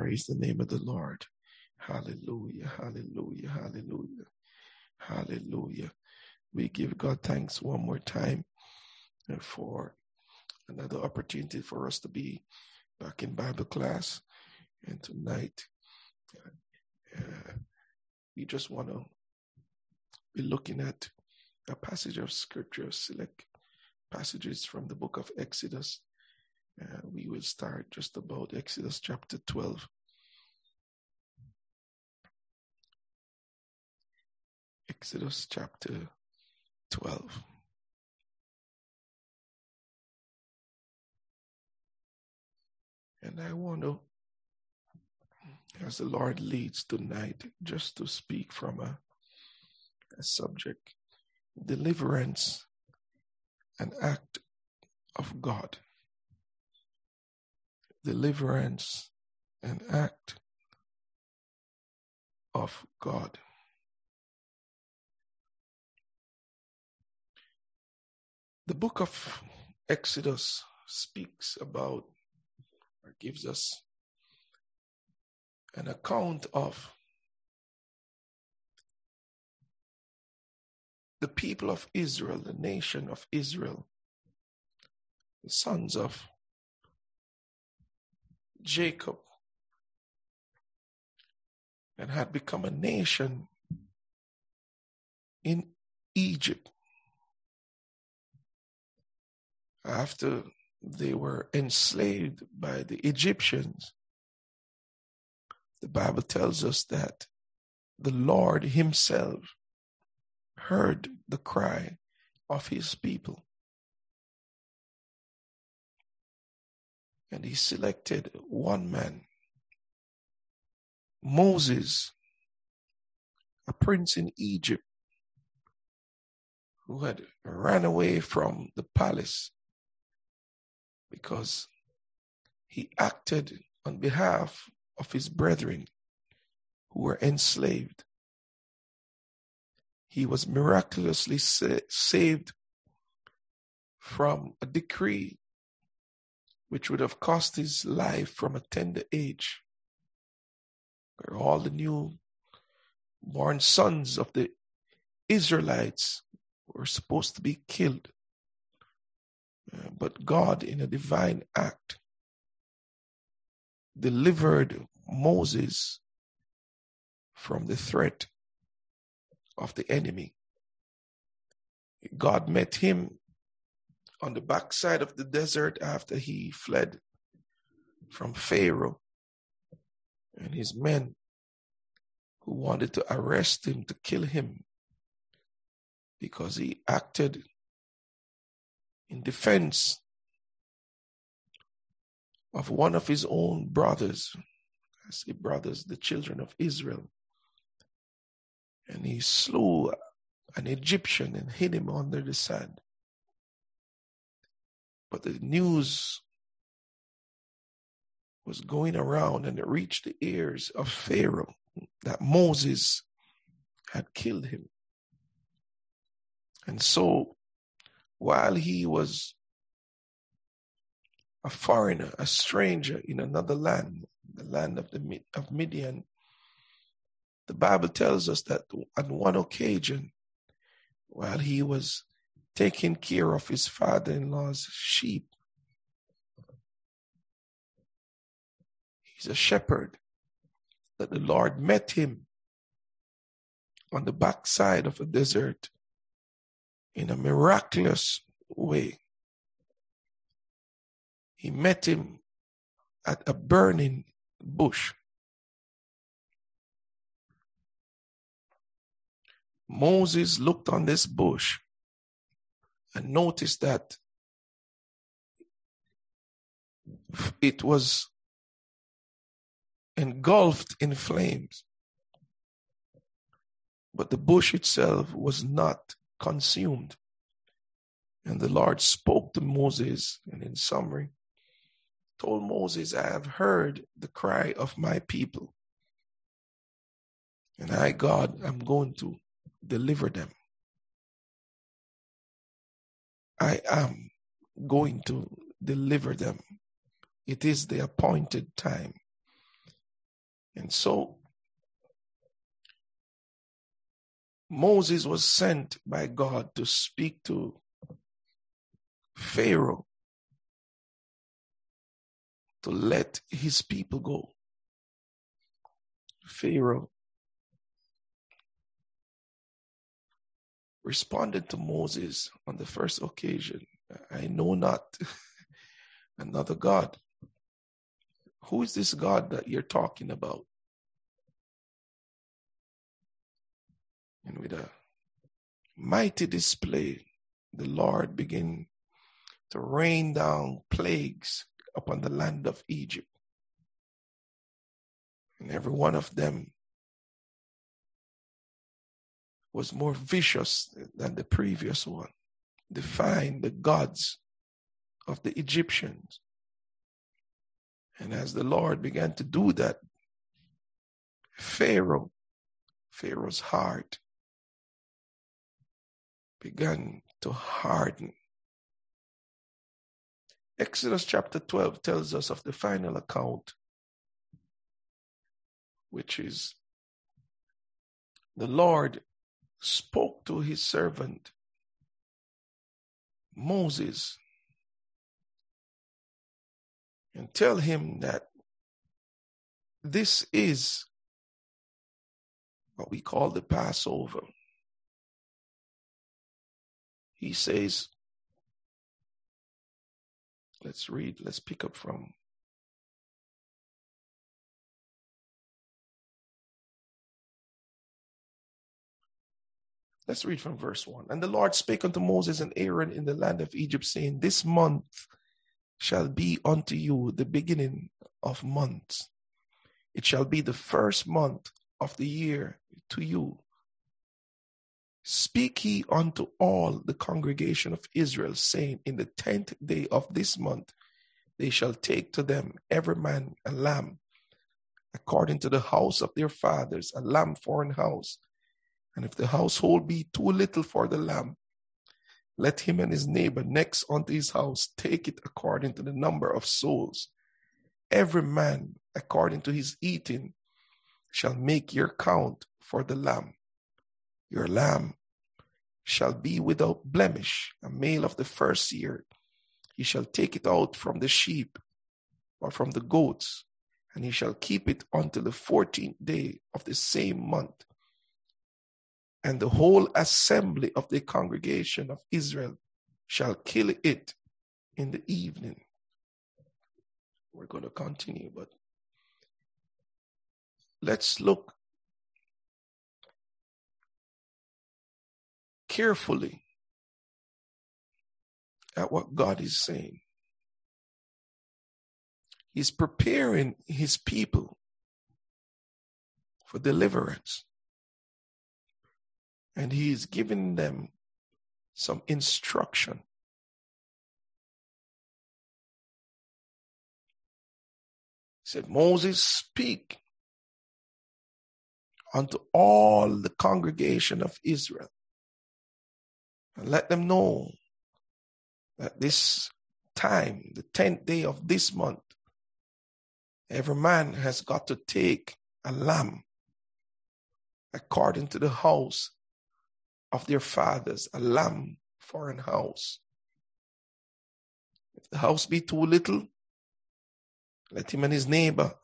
Praise the name of the Lord. Hallelujah, hallelujah, hallelujah, hallelujah. We give God thanks one more time for another opportunity for us to be back in Bible class. And tonight, uh, we just want to be looking at a passage of scripture, select passages from the book of Exodus. Uh, we will start just about Exodus chapter 12. Exodus chapter 12. And I want to, as the Lord leads tonight, just to speak from a, a subject deliverance, an act of God. Deliverance, an act of God. The book of Exodus speaks about or gives us an account of the people of Israel, the nation of Israel, the sons of Jacob, and had become a nation in Egypt after they were enslaved by the Egyptians. The Bible tells us that the Lord Himself heard the cry of His people. And He selected one man, Moses, a prince in Egypt, who had ran away from the palace because he acted on behalf of his brethren who were enslaved. He was miraculously sa- saved from a decree which would have cost his life from a tender age, where all the new born sons of the Israelites were supposed to be killed. Uh, but God, in a divine act, delivered Moses from the threat of the enemy. God met him on the backside of the desert after he fled from Pharaoh and his men who wanted to arrest him to kill him because he acted in defense of one of his own brothers. I say brothers, the children of Israel. And he slew an Egyptian and hid him under the sand. But the news was going around and it reached the ears of Pharaoh that Moses had killed him. And so while he was a foreigner, a stranger in another land, the land of the of Midian. The Bible tells us that on one occasion, while he was taking care of his father-in-law's sheep, he's a shepherd, that the Lord met him on the backside of a desert in a miraculous way. He met him at a burning bush. Moses looked on this bush and noticed that it was engulfed in flames. But the bush itself was not consumed. And the Lord spoke to Moses, and in summary, told Moses, I have heard the cry of my people. And I, God, am going to deliver them. I am going to deliver them. It is the appointed time. And so Moses was sent by God to speak to Pharaoh to let his people go. Pharaoh responded to Moses on the first occasion I know not another God. Who is this God that you're talking about? And with a mighty display, the Lord began to rain down plagues upon the land of Egypt. And every one of them was more vicious than the previous one, defying the gods of the Egyptians. And as the Lord began to do that, Pharaoh, Pharaoh's heart began to harden. Exodus chapter 12 tells us of the final account, which is the Lord spoke to his servant Moses and tell him that this is what we call the Passover. He says, let's read, let's pick up from Let's read from verse 1. And the Lord spake unto Moses and Aaron in the land of Egypt, saying, This month shall be unto you the beginning of months. It shall be the first month of the year to you. Speak ye unto all the congregation of Israel, saying, In the tenth day of this month they shall take to them every man a lamb, according to the house of their fathers, a lamb for an house and if the household be too little for the lamb, let him and his neighbor next unto his house take it according to the number of souls. Every man according to his eating shall make your count for the lamb. Your lamb shall be without blemish, a male of the first year. He shall take it out from the sheep or from the goats, and he shall keep it until the fourteenth day of the same month and the whole assembly of the congregation of Israel shall kill it in the evening. We're going to continue, but let's look carefully at what God is saying. He's preparing his people for deliverance and he is giving them some instruction. He said, Moses, speak unto all the congregation of Israel and let them know that this time, the 10th day of this month, every man has got to take a lamb according to the house of their fathers, a lamb for an house. If the house be too little, let him and his neighbor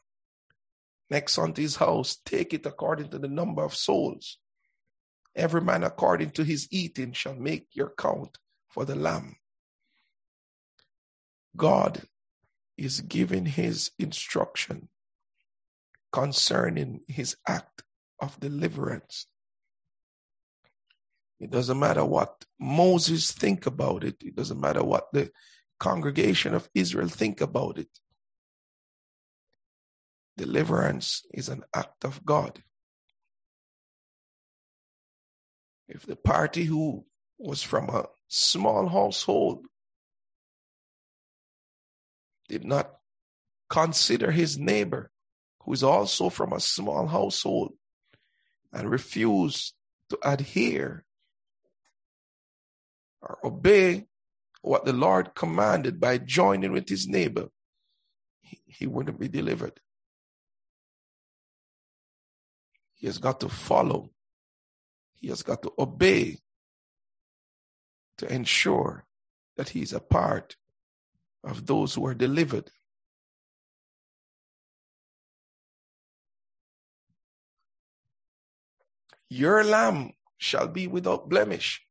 next unto his house take it according to the number of souls. Every man according to his eating shall make your count for the lamb. God is giving his instruction concerning his act of deliverance. It doesn't matter what Moses think about it. It doesn't matter what the congregation of Israel think about it. Deliverance is an act of God. If the party who was from a small household did not consider his neighbor, who is also from a small household, and refused to adhere or obey what the Lord commanded by joining with his neighbor, he, he wouldn't be delivered. He has got to follow. He has got to obey to ensure that he is a part of those who are delivered. Your lamb shall be without blemish,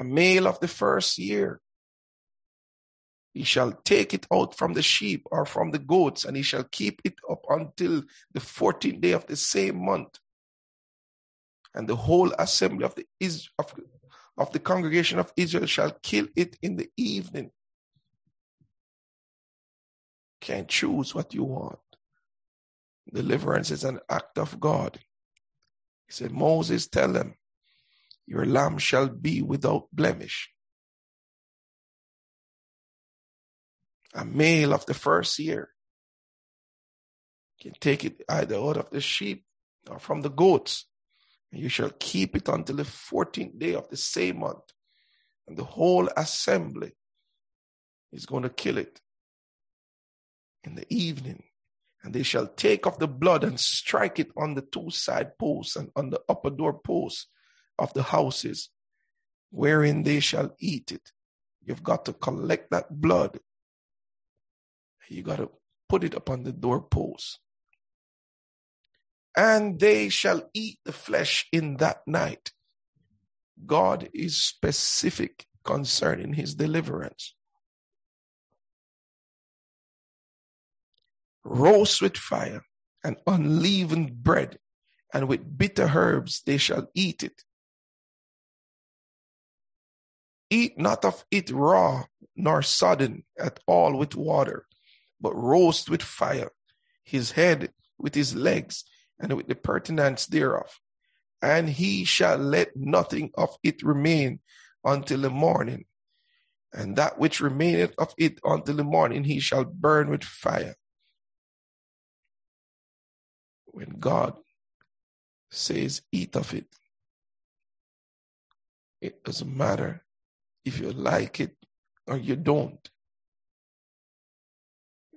a male of the first year. He shall take it out from the sheep or from the goats, and he shall keep it up until the fourteenth day of the same month. And the whole assembly of the of, of the congregation of Israel shall kill it in the evening. Can't choose what you want. Deliverance is an act of God. He said, Moses, tell them, your lamb shall be without blemish. A male of the first year. Can take it either out of the sheep or from the goats. And you shall keep it until the 14th day of the same month. And the whole assembly is going to kill it in the evening and they shall take of the blood and strike it on the two side posts and on the upper door posts of the houses wherein they shall eat it. You've got to collect that blood. You got to put it upon the doorpost. And they shall eat the flesh in that night. God is specific concerning his deliverance. roast with fire and unleavened bread, and with bitter herbs they shall eat it. Eat not of it raw, nor sodden at all with water, but roast with fire, his head with his legs, and with the purtenance thereof. And he shall let nothing of it remain until the morning. And that which remaineth of it until the morning he shall burn with fire when God says, eat of it, it doesn't matter if you like it or you don't.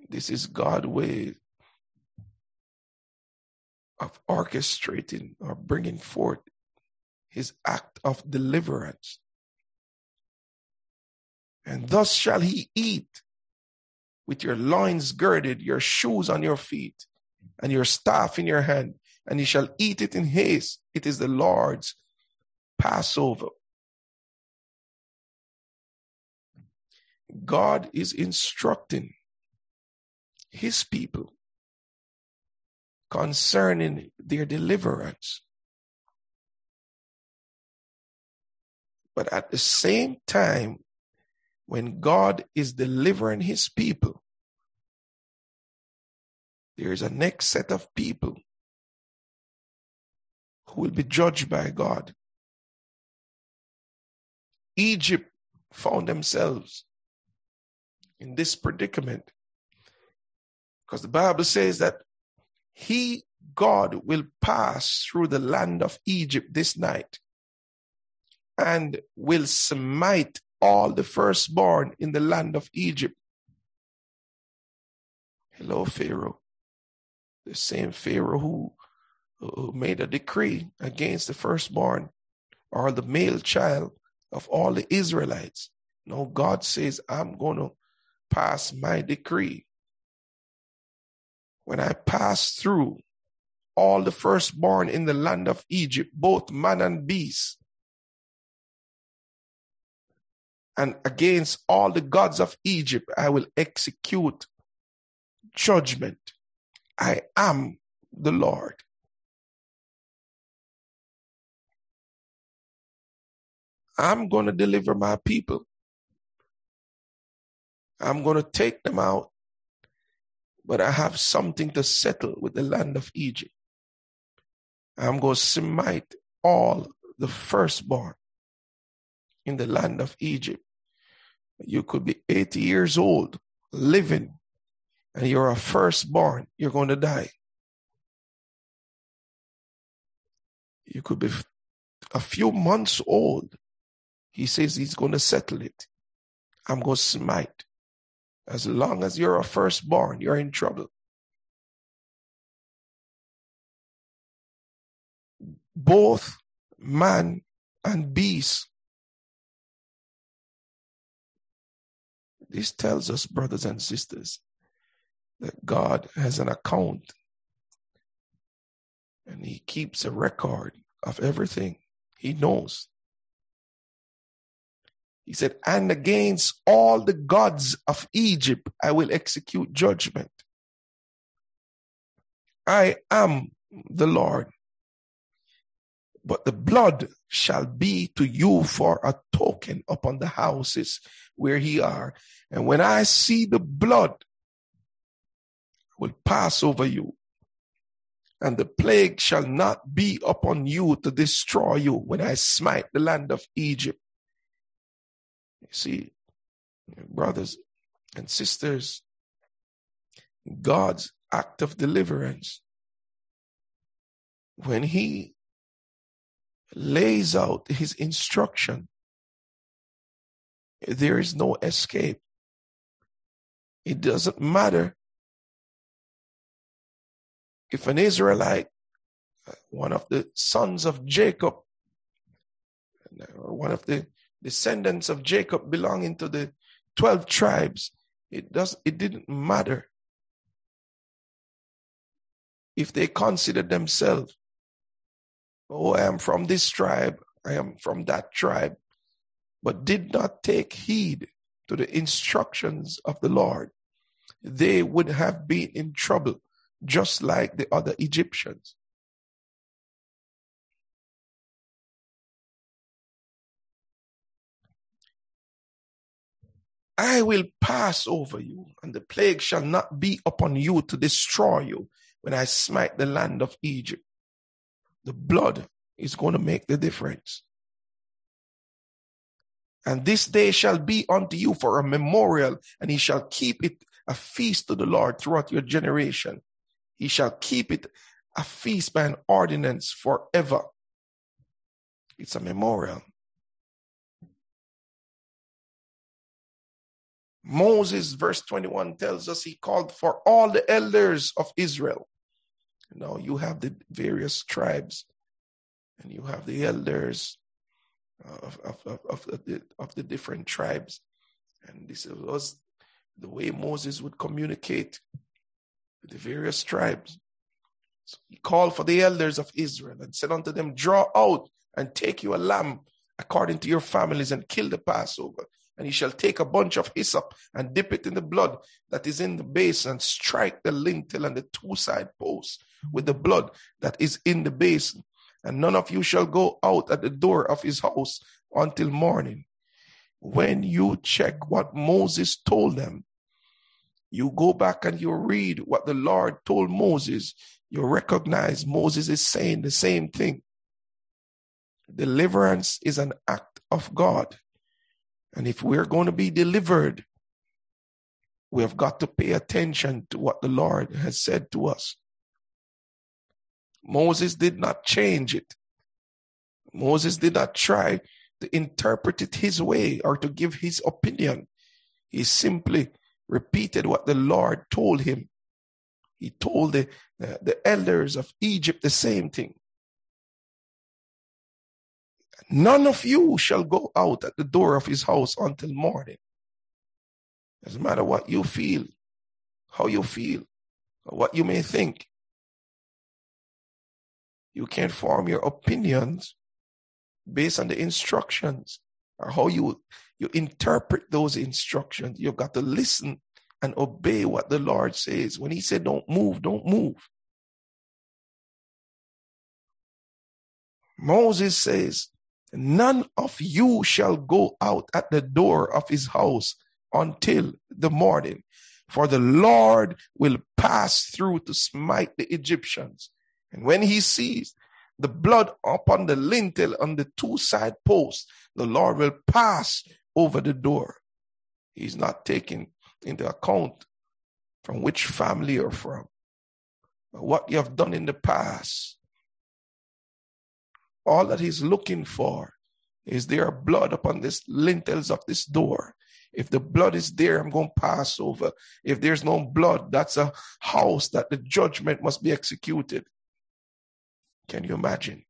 This is God's way of orchestrating or bringing forth his act of deliverance. And thus shall he eat with your loins girded, your shoes on your feet, and your staff in your hand, and you shall eat it in haste. It is the Lord's Passover. God is instructing his people concerning their deliverance. But at the same time, when God is delivering his people, there is a next set of people who will be judged by God. Egypt found themselves in this predicament because the Bible says that he, God, will pass through the land of Egypt this night and will smite all the firstborn in the land of Egypt. Hello, Pharaoh the same Pharaoh who, who made a decree against the firstborn or the male child of all the Israelites. No, God says, I'm going to pass my decree. When I pass through all the firstborn in the land of Egypt, both man and beast, and against all the gods of Egypt, I will execute judgment. I am the Lord. I'm going to deliver my people. I'm going to take them out, but I have something to settle with the land of Egypt. I'm going to smite all the firstborn in the land of Egypt. You could be 80 years old, living and you're a firstborn, you're going to die. You could be a few months old. He says he's going to settle it. I'm going to smite. As long as you're a firstborn, you're in trouble. both man and beast. This tells us, brothers and sisters, that God has an account and He keeps a record of everything. He knows. He said, And against all the gods of Egypt I will execute judgment. I am the Lord. But the blood shall be to you for a token upon the houses where ye are. And when I see the blood, I will pass over you. And the plague shall not be upon you to destroy you when I smite the land of Egypt. See, brothers and sisters, God's act of deliverance, when He lays out His instruction, there is no escape. It doesn't matter if an Israelite, one of the sons of Jacob, or one of the descendants of Jacob belonging to the 12 tribes, it does it didn't matter if they considered themselves, oh, I am from this tribe, I am from that tribe, but did not take heed to the instructions of the Lord, they would have been in trouble, just like the other Egyptians. I will pass over you, and the plague shall not be upon you to destroy you when I smite the land of Egypt. The blood is going to make the difference. And this day shall be unto you for a memorial, and he shall keep it a feast to the Lord throughout your generation. He shall keep it a feast by an ordinance forever. It's a memorial. Moses, verse 21, tells us he called for all the elders of Israel. Now you have the various tribes, and you have the elders uh, of, of, of, of, the, of the different tribes. And this was the way Moses would communicate with the various tribes. So he called for the elders of Israel and said unto them, Draw out and take you a lamb according to your families and kill the Passover and he shall take a bunch of hyssop and dip it in the blood that is in the basin and strike the lintel and the two side posts with the blood that is in the basin. And none of you shall go out at the door of his house until morning. When you check what Moses told them, you go back and you read what the Lord told Moses, you recognize Moses is saying the same thing. Deliverance is an act of God. And if we're going to be delivered, we have got to pay attention to what the Lord has said to us. Moses did not change it. Moses did not try to interpret it his way or to give his opinion. He simply repeated what the Lord told him. He told the, the, the elders of Egypt the same thing. None of you shall go out at the door of his house until morning. Doesn't matter what you feel, how you feel, or what you may think. You can't form your opinions based on the instructions or how you, you interpret those instructions. You've got to listen and obey what the Lord says. When he said, don't move, don't move. Moses says, None of you shall go out at the door of his house until the morning, for the Lord will pass through to smite the Egyptians. And when he sees the blood upon the lintel on the two side posts, the Lord will pass over the door. He's not taking into account from which family you're from, what you have done in the past, all that he's looking for is there blood upon this lintels of this door. If the blood is there, I'm going to pass over. If there's no blood, that's a house that the judgment must be executed. Can you imagine?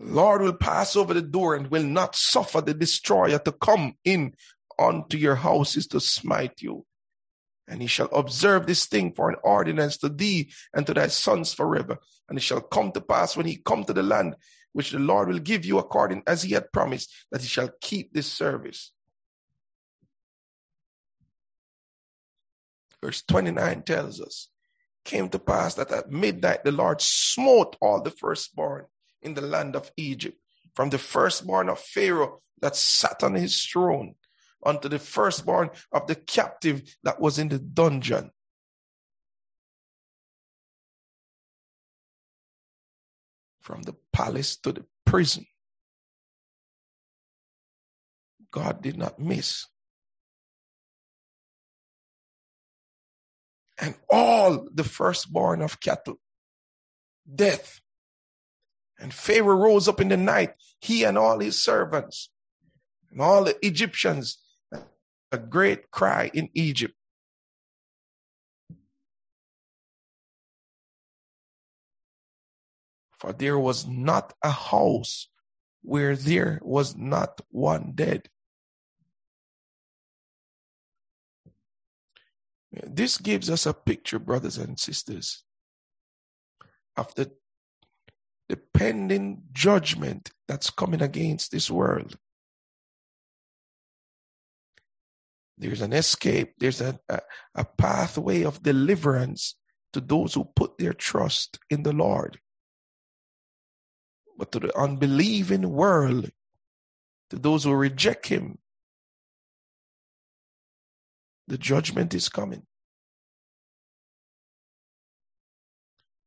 Lord will pass over the door and will not suffer the destroyer to come in unto your houses to smite you. And he shall observe this thing for an ordinance to thee and to thy sons forever. And it shall come to pass when he come to the land which the Lord will give you according as he had promised, that he shall keep this service. Verse 29 tells us, came to pass that at midnight the Lord smote all the firstborn in the land of Egypt, from the firstborn of Pharaoh that sat on his throne unto the firstborn of the captive that was in the dungeon. From the palace to the prison. God did not miss. And all the firstborn of cattle, death. And Pharaoh rose up in the night, he and all his servants, and all the Egyptians a great cry in Egypt. For there was not a house where there was not one dead. This gives us a picture, brothers and sisters, of the, pending judgment that's coming against this world. There's an escape. There's a, a, a pathway of deliverance to those who put their trust in the Lord. But to the unbelieving world, to those who reject him, the judgment is coming.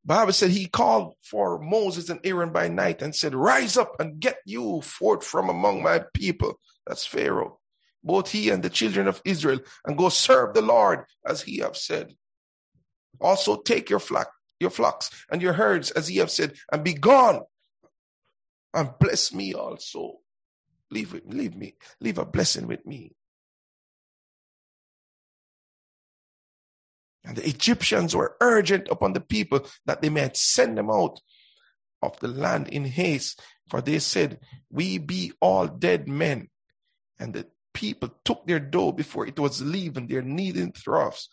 Bible said he called for Moses and Aaron by night and said, Rise up and get you forth from among my people. That's Pharaoh both he and the children of Israel, and go serve the Lord as he have said. Also take your flock, your flocks and your herds, as he have said, and be gone. And bless me also. Leave with leave me, leave a blessing with me. And the Egyptians were urgent upon the people that they might send them out of the land in haste, for they said, We be all dead men. And the people took their dough before it was leavened, their kneading troughs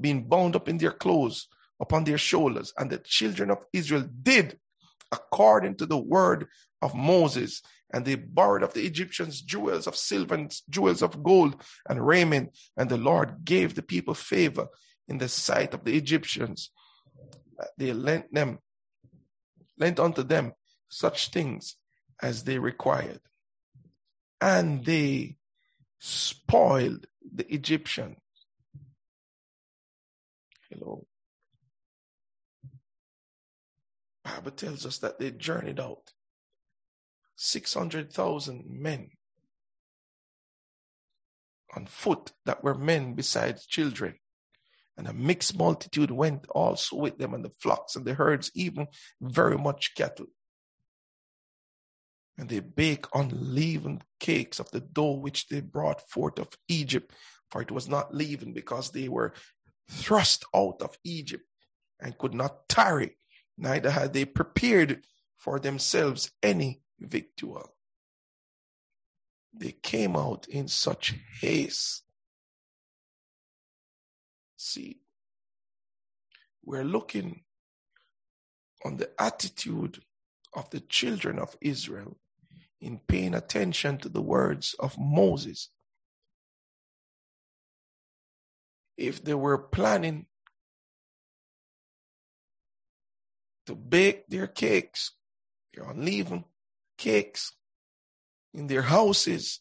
being bound up in their clothes upon their shoulders. And the children of Israel did according to the word of Moses. And they borrowed of the Egyptians jewels of silver and jewels of gold and raiment. And the Lord gave the people favor in the sight of the Egyptians. Uh, they lent them, lent unto them such things as they required. And they spoiled the Egyptians. Hello. Bible tells us that they journeyed out 600,000 men on foot that were men besides children. And a mixed multitude went also with them, and the flocks and the herds, even very much cattle and they bake unleavened cakes of the dough which they brought forth of Egypt, for it was not leavened because they were thrust out of Egypt and could not tarry, neither had they prepared for themselves any victual. They came out in such haste. See, we're looking on the attitude of the children of Israel in paying attention to the words of Moses. If they were planning to bake their cakes, their unleavened cakes in their houses,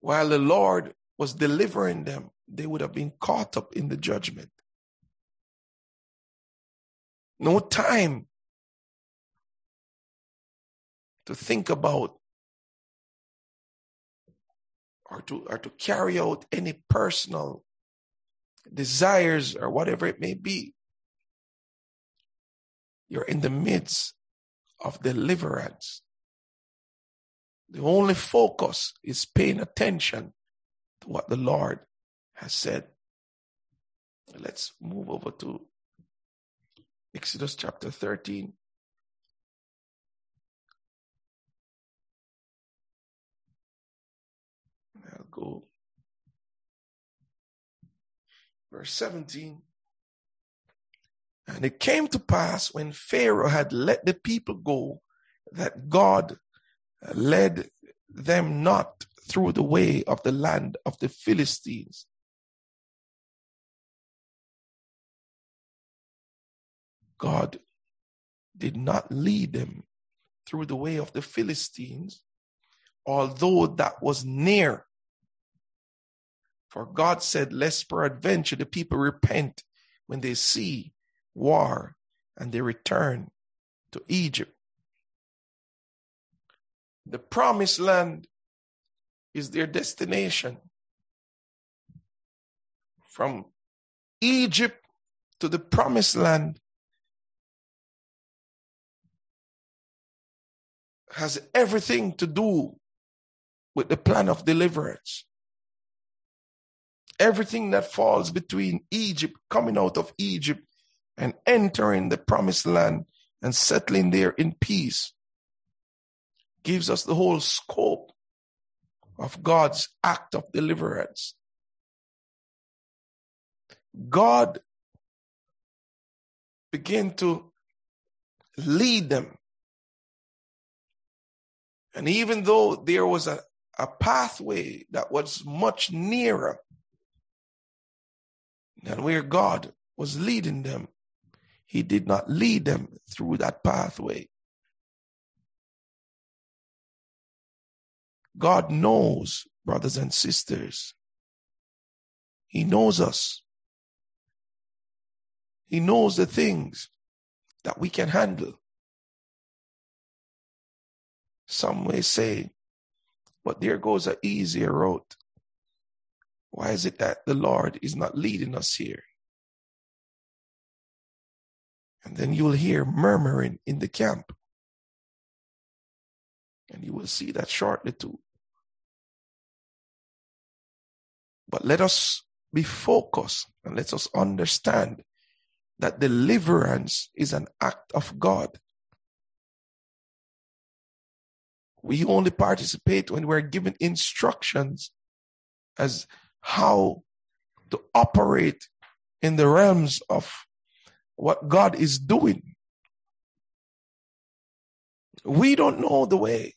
while the Lord was delivering them, they would have been caught up in the judgment. No time to think about or to or to carry out any personal desires or whatever it may be. You're in the midst of deliverance. The only focus is paying attention to what the Lord has said. Let's move over to Exodus chapter 13. I'll go. Verse 17. And it came to pass when Pharaoh had let the people go that God led them not through the way of the land of the Philistines. God did not lead them through the way of the Philistines, although that was near. For God said, Lest peradventure the people repent when they see war and they return to Egypt. The promised land is their destination. From Egypt to the promised land has everything to do with the plan of deliverance. Everything that falls between Egypt, coming out of Egypt, and entering the promised land and settling there in peace gives us the whole scope of God's act of deliverance. God began to lead them. And even though there was a, a pathway that was much nearer than where God was leading them, He did not lead them through that pathway. God knows, brothers and sisters. He knows us. He knows the things that we can handle. Some may say, but there goes an easier route. Why is it that the Lord is not leading us here? And then you'll hear murmuring in the camp. And you will see that shortly too. But let us be focused and let us understand that deliverance is an act of God. We only participate when we're given instructions as how to operate in the realms of what God is doing. We don't know the way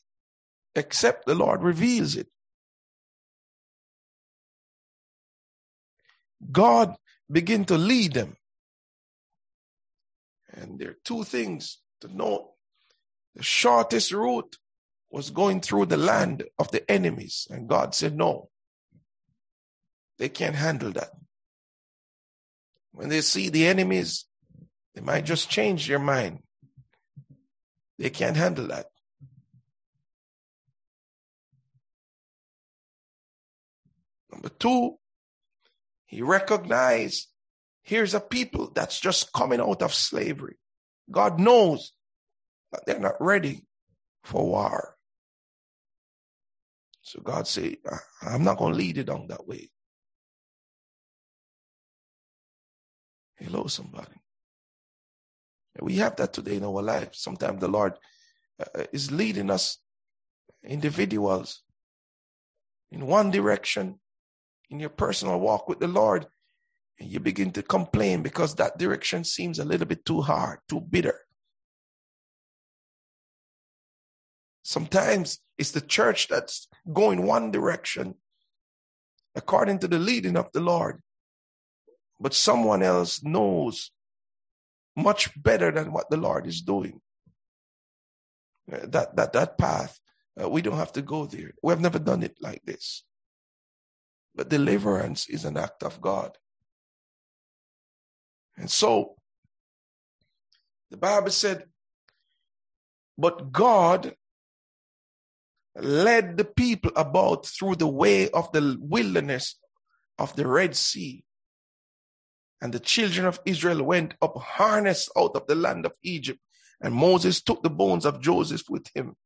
except the Lord reveals it. God begin to lead them. And there are two things to note. The shortest route was going through the land of the enemies. And God said, no, they can't handle that. When they see the enemies, they might just change their mind. They can't handle that. Number two, he recognized here's a people that's just coming out of slavery. God knows that they're not ready for war. So God said, I'm not going to lead it down that way. Hello, somebody. We have that today in our life. Sometimes the Lord uh, is leading us, individuals, in one direction, in your personal walk with the Lord, and you begin to complain because that direction seems a little bit too hard, too bitter. Sometimes it's the church that's going one direction according to the leading of the Lord, but someone else knows much better than what the Lord is doing. That that that path, uh, we don't have to go there. We have never done it like this. But deliverance is an act of God. And so the Bible said, but God led the people about through the way of the wilderness of the Red Sea. And the children of Israel went up harnessed out of the land of Egypt. And Moses took the bones of Joseph with him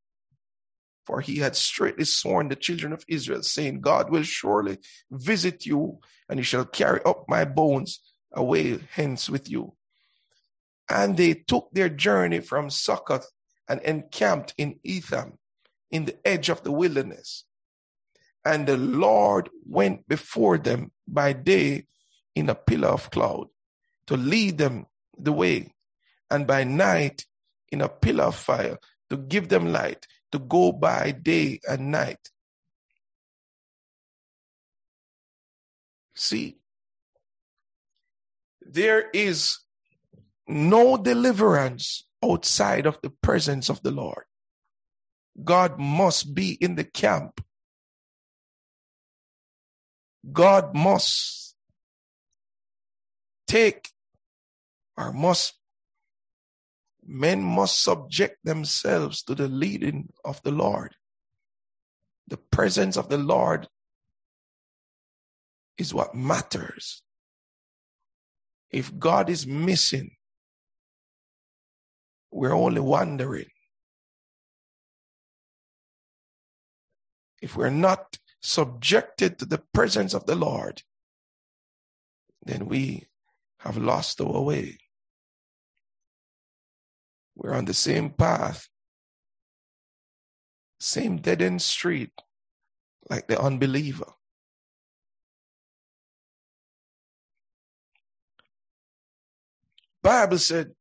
for he had straightly sworn the children of Israel, saying, God will surely visit you, and he shall carry up my bones away hence with you. And they took their journey from Succoth and encamped in Etham, in the edge of the wilderness. And the Lord went before them by day in a pillar of cloud to lead them the way, and by night in a pillar of fire to give them light to go by day and night. See, there is no deliverance outside of the presence of the Lord. God must be in the camp. God must take or must men must subject themselves to the leading of the Lord. The presence of the Lord is what matters. If God is missing, we're only wondering. If we're not subjected to the presence of the Lord, then we have lost our way. We're on the same path, same dead end street, like the unbeliever. Bible said,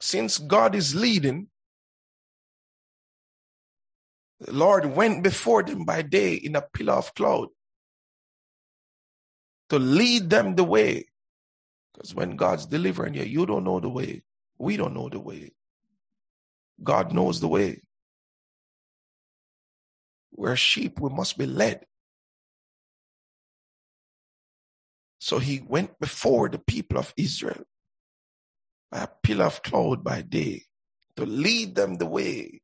since God is leading, the Lord went before them by day in a pillar of cloud to lead them the way. Because when God's delivering you, you don't know the way. We don't know the way. God knows the way. We're sheep, we must be led. So he went before the people of Israel by a pillar of cloud by day to lead them the way,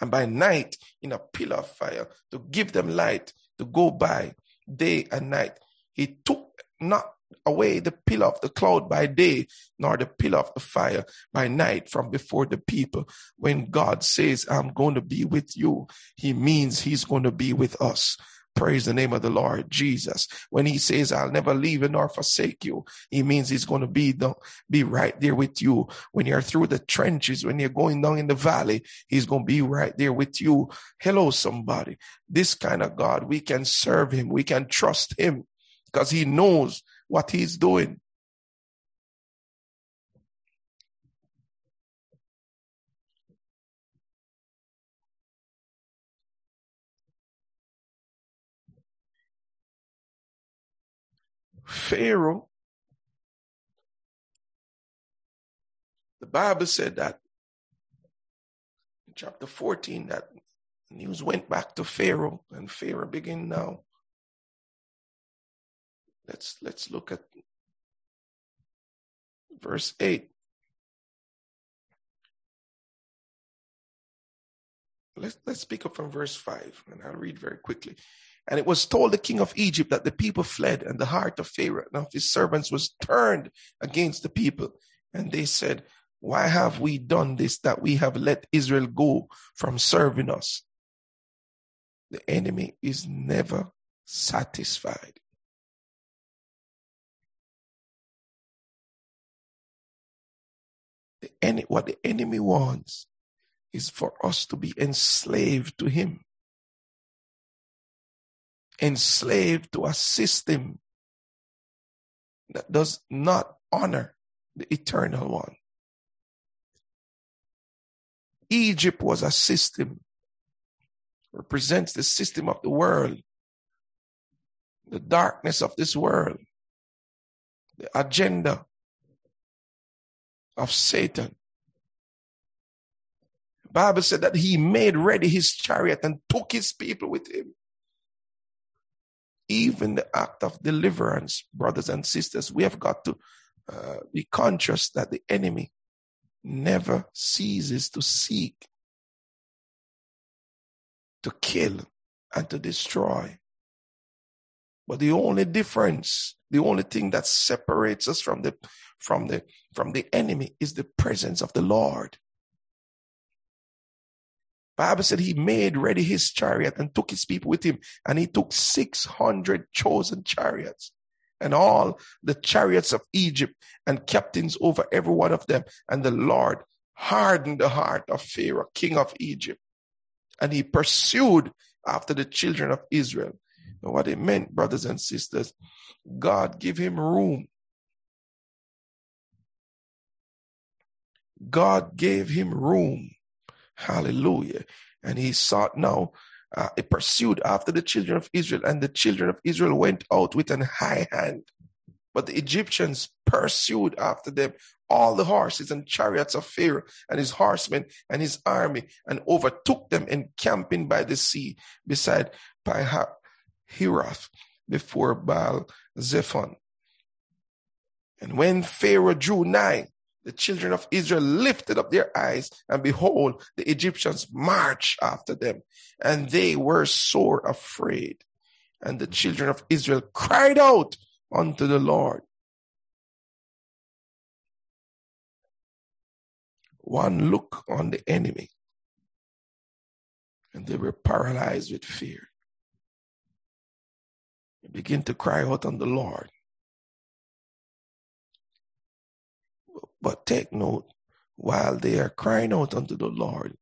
and by night in a pillar of fire to give them light to go by day and night. He took not away the pillar of the cloud by day, nor the pillar of the fire by night from before the people. When God says, I'm going to be with you, he means he's going to be with us. Praise the name of the Lord Jesus. When he says, I'll never leave you nor forsake you, he means he's going to be, the, be right there with you. When you're through the trenches, when you're going down in the valley, he's going to be right there with you. Hello, somebody. This kind of God, we can serve him. We can trust him because he knows what he's doing. Pharaoh, the Bible said that in chapter 14 that news went back to Pharaoh and Pharaoh began now Let's let's look at verse 8. Let's let's pick up from verse 5 and I'll read very quickly. And it was told the king of Egypt that the people fled, and the heart of Pharaoh and of his servants was turned against the people. And they said, Why have we done this that we have let Israel go from serving us? The enemy is never satisfied. The any, what the enemy wants is for us to be enslaved to him, enslaved to a system that does not honor the eternal one. Egypt was a system, represents the system of the world, the darkness of this world, the agenda of Satan. The Bible said that he made ready his chariot and took his people with him. Even the act of deliverance, brothers and sisters, we have got to uh, be conscious that the enemy never ceases to seek to kill and to destroy. But the only difference, the only thing that separates us from the from the from the enemy is the presence of the Lord. Bible said he made ready his chariot and took his people with him, and he took 600 chosen chariots. and all the chariots of Egypt and captains over every one of them. And the Lord hardened the heart of Pharaoh, king of Egypt, and he pursued after the children of Israel. And what it meant, brothers and sisters, God give him room. God gave him room. Hallelujah. And he sought now, uh, he pursued after the children of Israel, and the children of Israel went out with an high hand. But the Egyptians pursued after them all the horses and chariots of Pharaoh and his horsemen and his army and overtook them encamping by the sea beside Pi-hahiroth before Baal Zephon. And when Pharaoh drew nigh, the children of Israel lifted up their eyes, and behold, the Egyptians marched after them, and they were sore afraid. And the children of Israel cried out unto the Lord. One look on the enemy, and they were paralyzed with fear. They begin to cry out on the Lord. But take note, while they are crying out unto the Lord,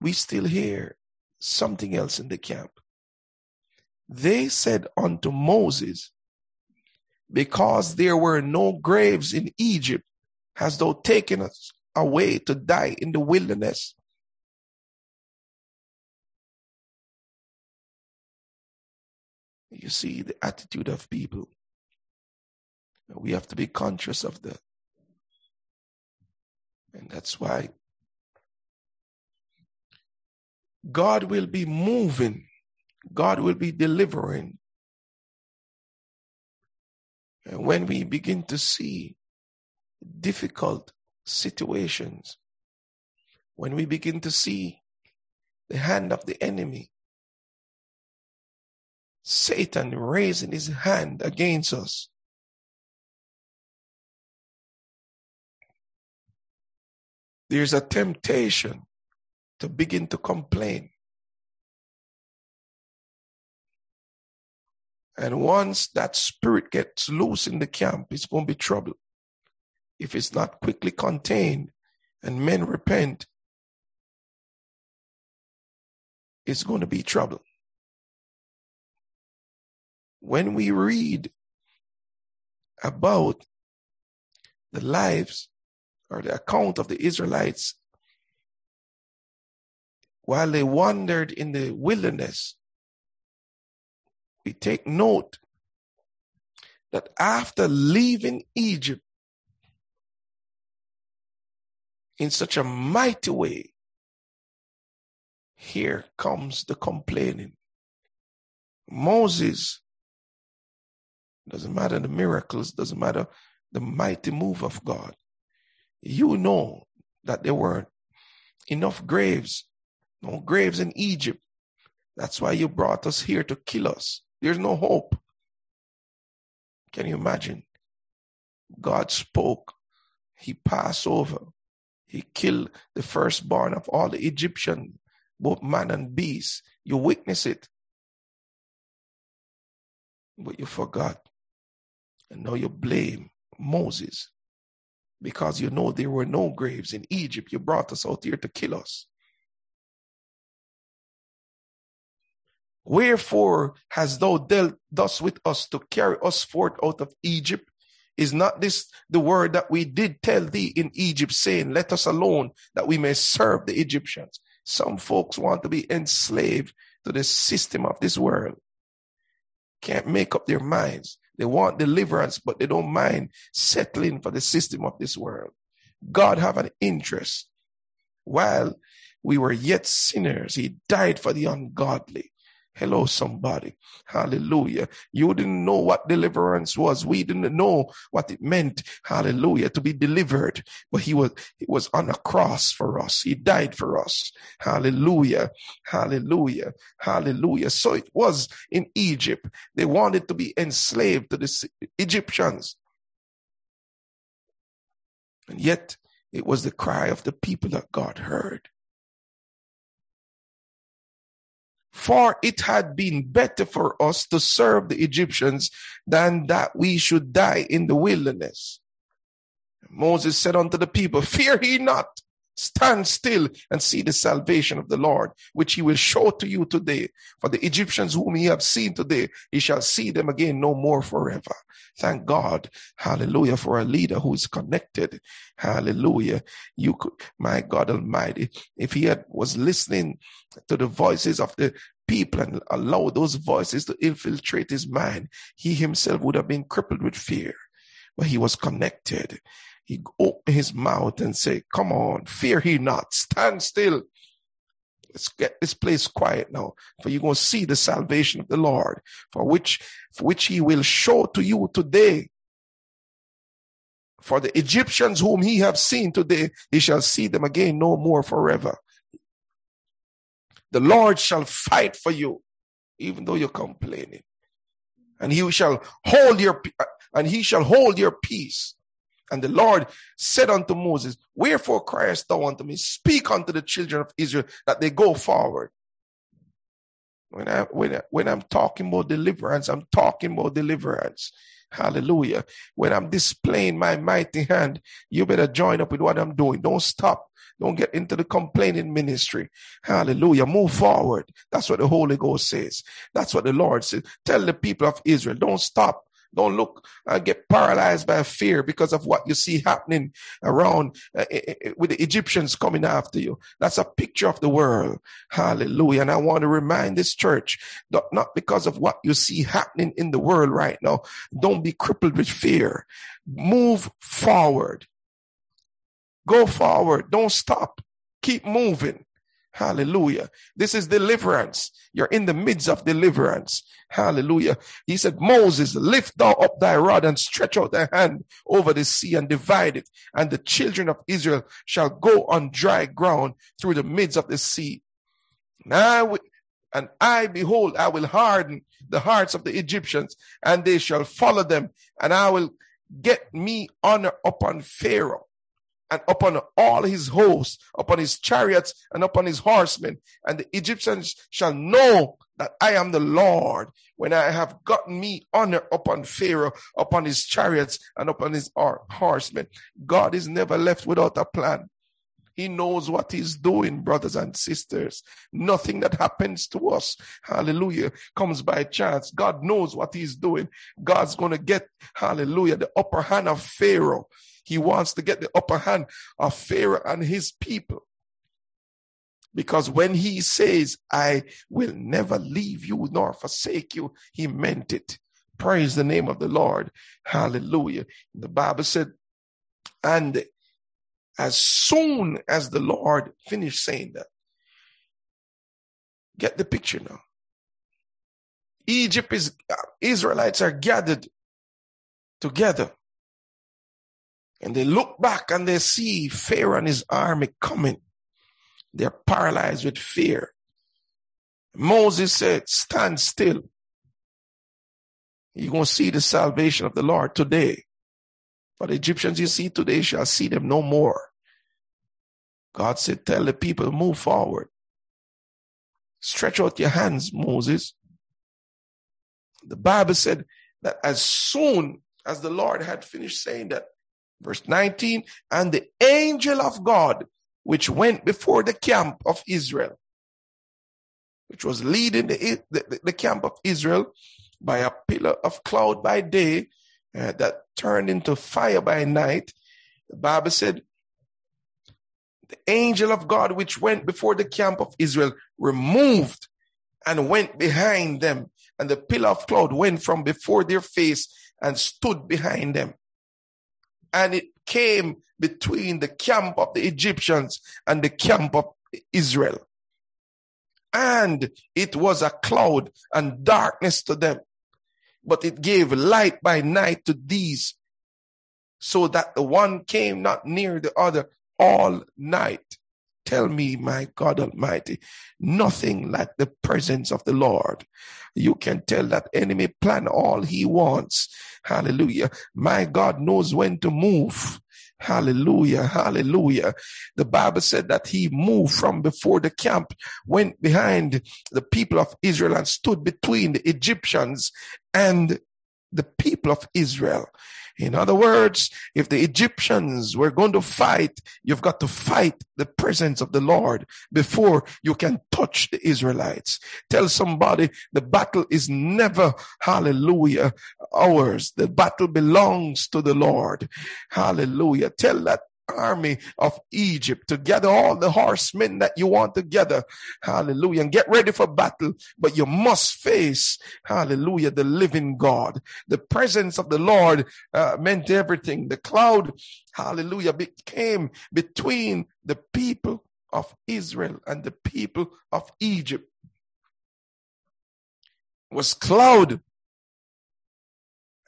we still hear something else in the camp. They said unto Moses, Because there were no graves in Egypt, hast thou taken us away to die in the wilderness? You see the attitude of people. We have to be conscious of that. And that's why God will be moving, God will be delivering. And when we begin to see difficult situations, when we begin to see the hand of the enemy, Satan raising his hand against us, there's a temptation to begin to complain. And once that spirit gets loose in the camp, it's going to be trouble. If it's not quickly contained and men repent, it's going to be trouble. When we read about the lives or the account of the Israelites while they wandered in the wilderness, we take note that after leaving Egypt in such a mighty way, here comes the complaining. Moses, doesn't matter the miracles, doesn't matter the mighty move of God you know that there weren't enough graves, no graves in Egypt. That's why you brought us here to kill us. There's no hope. Can you imagine? God spoke. He passed over. He killed the firstborn of all the Egyptian, both man and beast. You witness it. But you forgot. And now you blame Moses because you know there were no graves in Egypt. You brought us out here to kill us. Wherefore hast thou dealt thus with us to carry us forth out of Egypt? Is not this the word that we did tell thee in Egypt, saying, Let us alone that we may serve the Egyptians? Some folks want to be enslaved to the system of this world. Can't make up their minds. They want deliverance, but they don't mind settling for the system of this world. God have an interest. While we were yet sinners, he died for the ungodly. Hello, somebody. Hallelujah. You didn't know what deliverance was. We didn't know what it meant. Hallelujah. To be delivered. But he was, he was on a cross for us. He died for us. Hallelujah. Hallelujah. Hallelujah. So it was in Egypt. They wanted to be enslaved to the Egyptians. And yet it was the cry of the people that God heard. For it had been better for us to serve the Egyptians than that we should die in the wilderness. Moses said unto the people, Fear ye not, stand still and see the salvation of the Lord, which he will show to you today. For the Egyptians whom ye have seen today, ye shall see them again no more forever. Thank God. Hallelujah. For a leader who is connected. Hallelujah. You could, my God Almighty, if he had, was listening to the voices of the people and allow those voices to infiltrate his mind, he himself would have been crippled with fear. But he was connected. He opened his mouth and said, Come on, fear he not, stand still. Let's get this place quiet now, for you're going to see the salvation of the Lord, for which, for which he will show to you today. For the Egyptians whom he have seen today, he shall see them again no more forever. The Lord shall fight for you, even though you're complaining. And he shall hold your, and he shall hold your peace. And the Lord said unto Moses, Wherefore criest thou unto me? Speak unto the children of Israel that they go forward. When I when I, when I'm talking about deliverance, I'm talking about deliverance. Hallelujah. When I'm displaying my mighty hand, you better join up with what I'm doing. Don't stop. Don't get into the complaining ministry. Hallelujah. Move forward. That's what the Holy Ghost says. That's what the Lord says. Tell the people of Israel, don't stop. Don't look and uh, get paralyzed by fear because of what you see happening around uh, with the Egyptians coming after you. That's a picture of the world. Hallelujah. And I want to remind this church that not because of what you see happening in the world right now. Don't be crippled with fear. Move forward. Go forward. Don't stop. Keep moving. Hallelujah. This is deliverance. You're in the midst of deliverance. Hallelujah. He said, Moses, lift thou up thy rod and stretch out thy hand over the sea and divide it. And the children of Israel shall go on dry ground through the midst of the sea. Now, and I, behold, I will harden the hearts of the Egyptians and they shall follow them and I will get me honor upon Pharaoh and upon all his hosts, upon his chariots and upon his horsemen. And the Egyptians shall know that I am the Lord when I have gotten me honor upon Pharaoh, upon his chariots and upon his horsemen. God is never left without a plan. He knows what he's doing, brothers and sisters. Nothing that happens to us, hallelujah, comes by chance. God knows what he's doing. God's going to get, hallelujah, the upper hand of Pharaoh. He wants to get the upper hand of Pharaoh and his people. Because when he says, I will never leave you nor forsake you, he meant it. Praise the name of the Lord. Hallelujah. The Bible said, and as soon as the Lord finished saying that, get the picture now. Egypt is, uh, Israelites are gathered together and they look back and they see Pharaoh and his army coming. They're paralyzed with fear. Moses said, stand still. You're going to see the salvation of the Lord today. For the Egyptians you see today shall see them no more. God said, tell the people, move forward. Stretch out your hands, Moses. The Bible said that as soon as the Lord had finished saying that, Verse 19, and the angel of God, which went before the camp of Israel, which was leading the, the, the camp of Israel by a pillar of cloud by day uh, that turned into fire by night. The Bible said, the angel of God, which went before the camp of Israel, removed and went behind them. And the pillar of cloud went from before their face and stood behind them and it came between the camp of the Egyptians and the camp of Israel. And it was a cloud and darkness to them, but it gave light by night to these, so that the one came not near the other all night. Tell me, my God Almighty, nothing like the presence of the Lord. You can tell that enemy plan all he wants. Hallelujah. My God knows when to move. Hallelujah. Hallelujah. The Bible said that he moved from before the camp, went behind the people of Israel and stood between the Egyptians and the people of Israel. In other words, if the Egyptians were going to fight, you've got to fight the presence of the Lord before you can touch the Israelites. Tell somebody the battle is never, hallelujah, ours. The battle belongs to the Lord. Hallelujah. Tell that army of Egypt to gather all the horsemen that you want together. Hallelujah. And get ready for battle. But you must face, hallelujah, the living God. The presence of the Lord uh, meant everything. The cloud, hallelujah, became between the people of Israel and the people of Egypt. Was cloud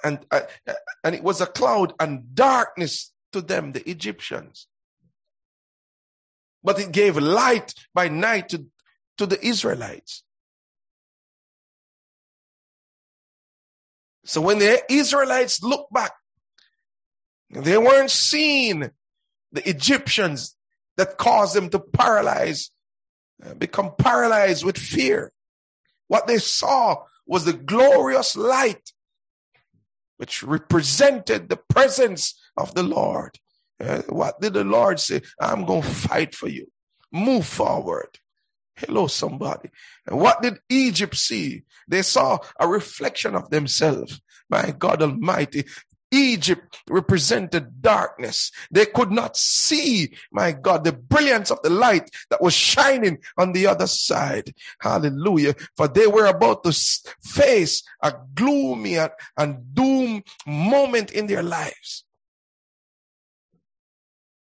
and uh, and it was a cloud and darkness to them, the Egyptians. But it gave light by night to, to the Israelites. So when the Israelites looked back, they weren't seeing the Egyptians that caused them to paralyze, uh, become paralyzed with fear. What they saw was the glorious light, which represented the presence of the Lord. Uh, what did the Lord say? I'm going to fight for you. Move forward. Hello, somebody. And what did Egypt see? They saw a reflection of themselves. My God Almighty. Egypt represented darkness. They could not see, my God, the brilliance of the light that was shining on the other side. Hallelujah. For they were about to face a gloomy and doom moment in their lives.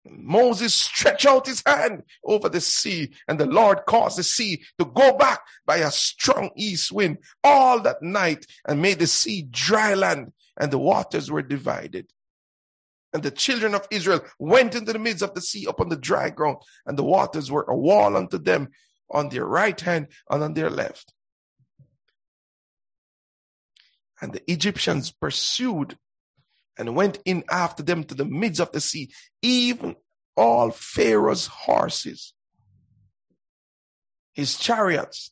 Moses stretched out his hand over the sea, and the Lord caused the sea to go back by a strong east wind all that night and made the sea dry land, and the waters were divided. And the children of Israel went into the midst of the sea upon the dry ground, and the waters were a wall unto them on their right hand and on their left. And the Egyptians pursued and went in after them to the midst of the sea, even all Pharaoh's horses, his chariots,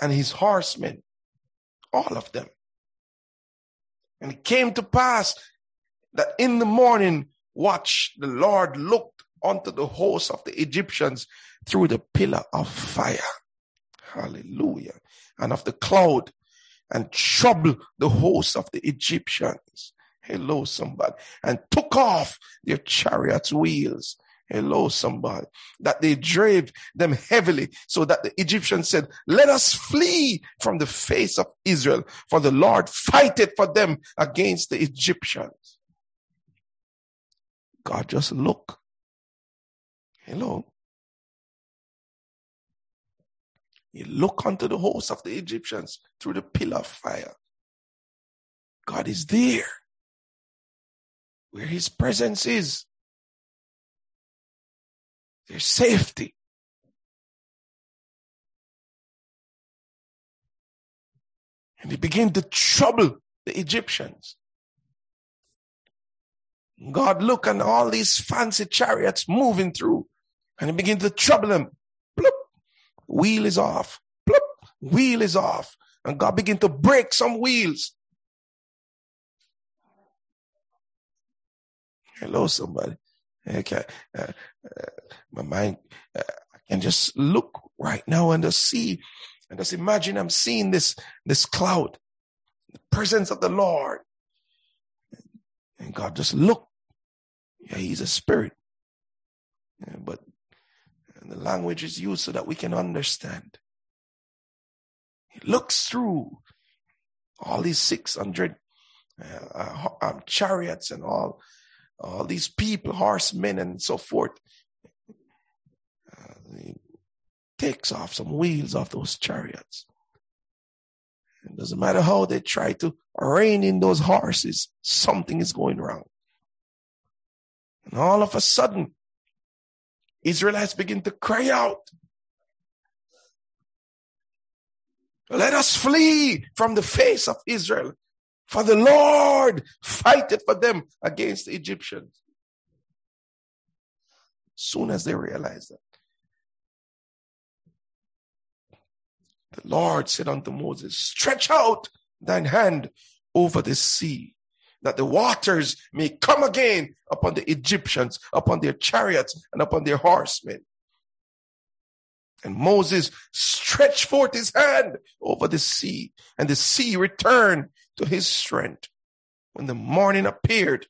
and his horsemen, all of them. And it came to pass that in the morning watch, the Lord looked unto the host of the Egyptians through the pillar of fire. Hallelujah. And of the cloud and troubled the host of the Egyptians. Hello, somebody. And took off their chariots' wheels. Hello, somebody. That they drave them heavily so that the Egyptians said, let us flee from the face of Israel for the Lord fighteth for them against the Egyptians. God just look. Hello. You look unto the host of the Egyptians through the pillar of fire. God is there where his presence is. There's safety. And he began to trouble the Egyptians. God looked at all these fancy chariots moving through and he began to trouble them. Wheel is off. Plop, wheel is off. And God began to break some wheels. Hello, somebody. Okay. Uh, uh, my mind, uh, I can just look right now and just see and just imagine I'm seeing this, this cloud, the presence of the Lord. And God just look. Yeah, he's a spirit. Yeah, but and the language is used so that we can understand. He looks through all these 600 uh, uh, um, chariots and all, all these people, horsemen and so forth. Uh, he takes off some wheels off those chariots. It doesn't matter how they try to rein in those horses, something is going wrong. And all of a sudden, Israelites begin to cry out. Let us flee from the face of Israel For the Lord fighteth for them against the Egyptians. Soon as they realized that, the Lord said unto Moses, Stretch out thine hand over the sea, that the waters may come again upon the Egyptians, upon their chariots, and upon their horsemen. And Moses stretched forth his hand over the sea, and the sea returned to his strength. When the morning appeared,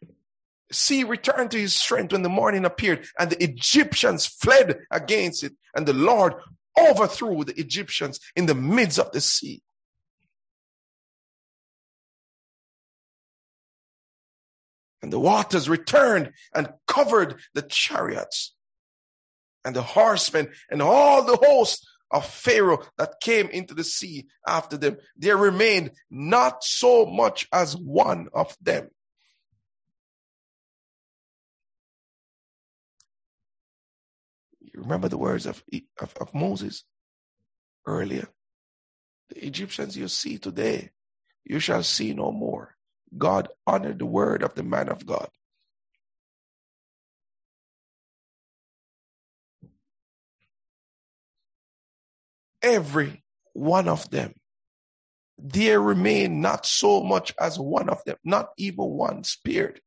the sea returned to his strength when the morning appeared, and the Egyptians fled against it, and the Lord overthrew the Egyptians in the midst of the sea. And the waters returned and covered the chariots and the horsemen and all the host of Pharaoh that came into the sea after them. There remained not so much as one of them. You remember the words of, of, of Moses earlier? The Egyptians you see today, you shall see no more. God honored the word of the man of God. Every one of them, there remained not so much as one of them, not even one spared.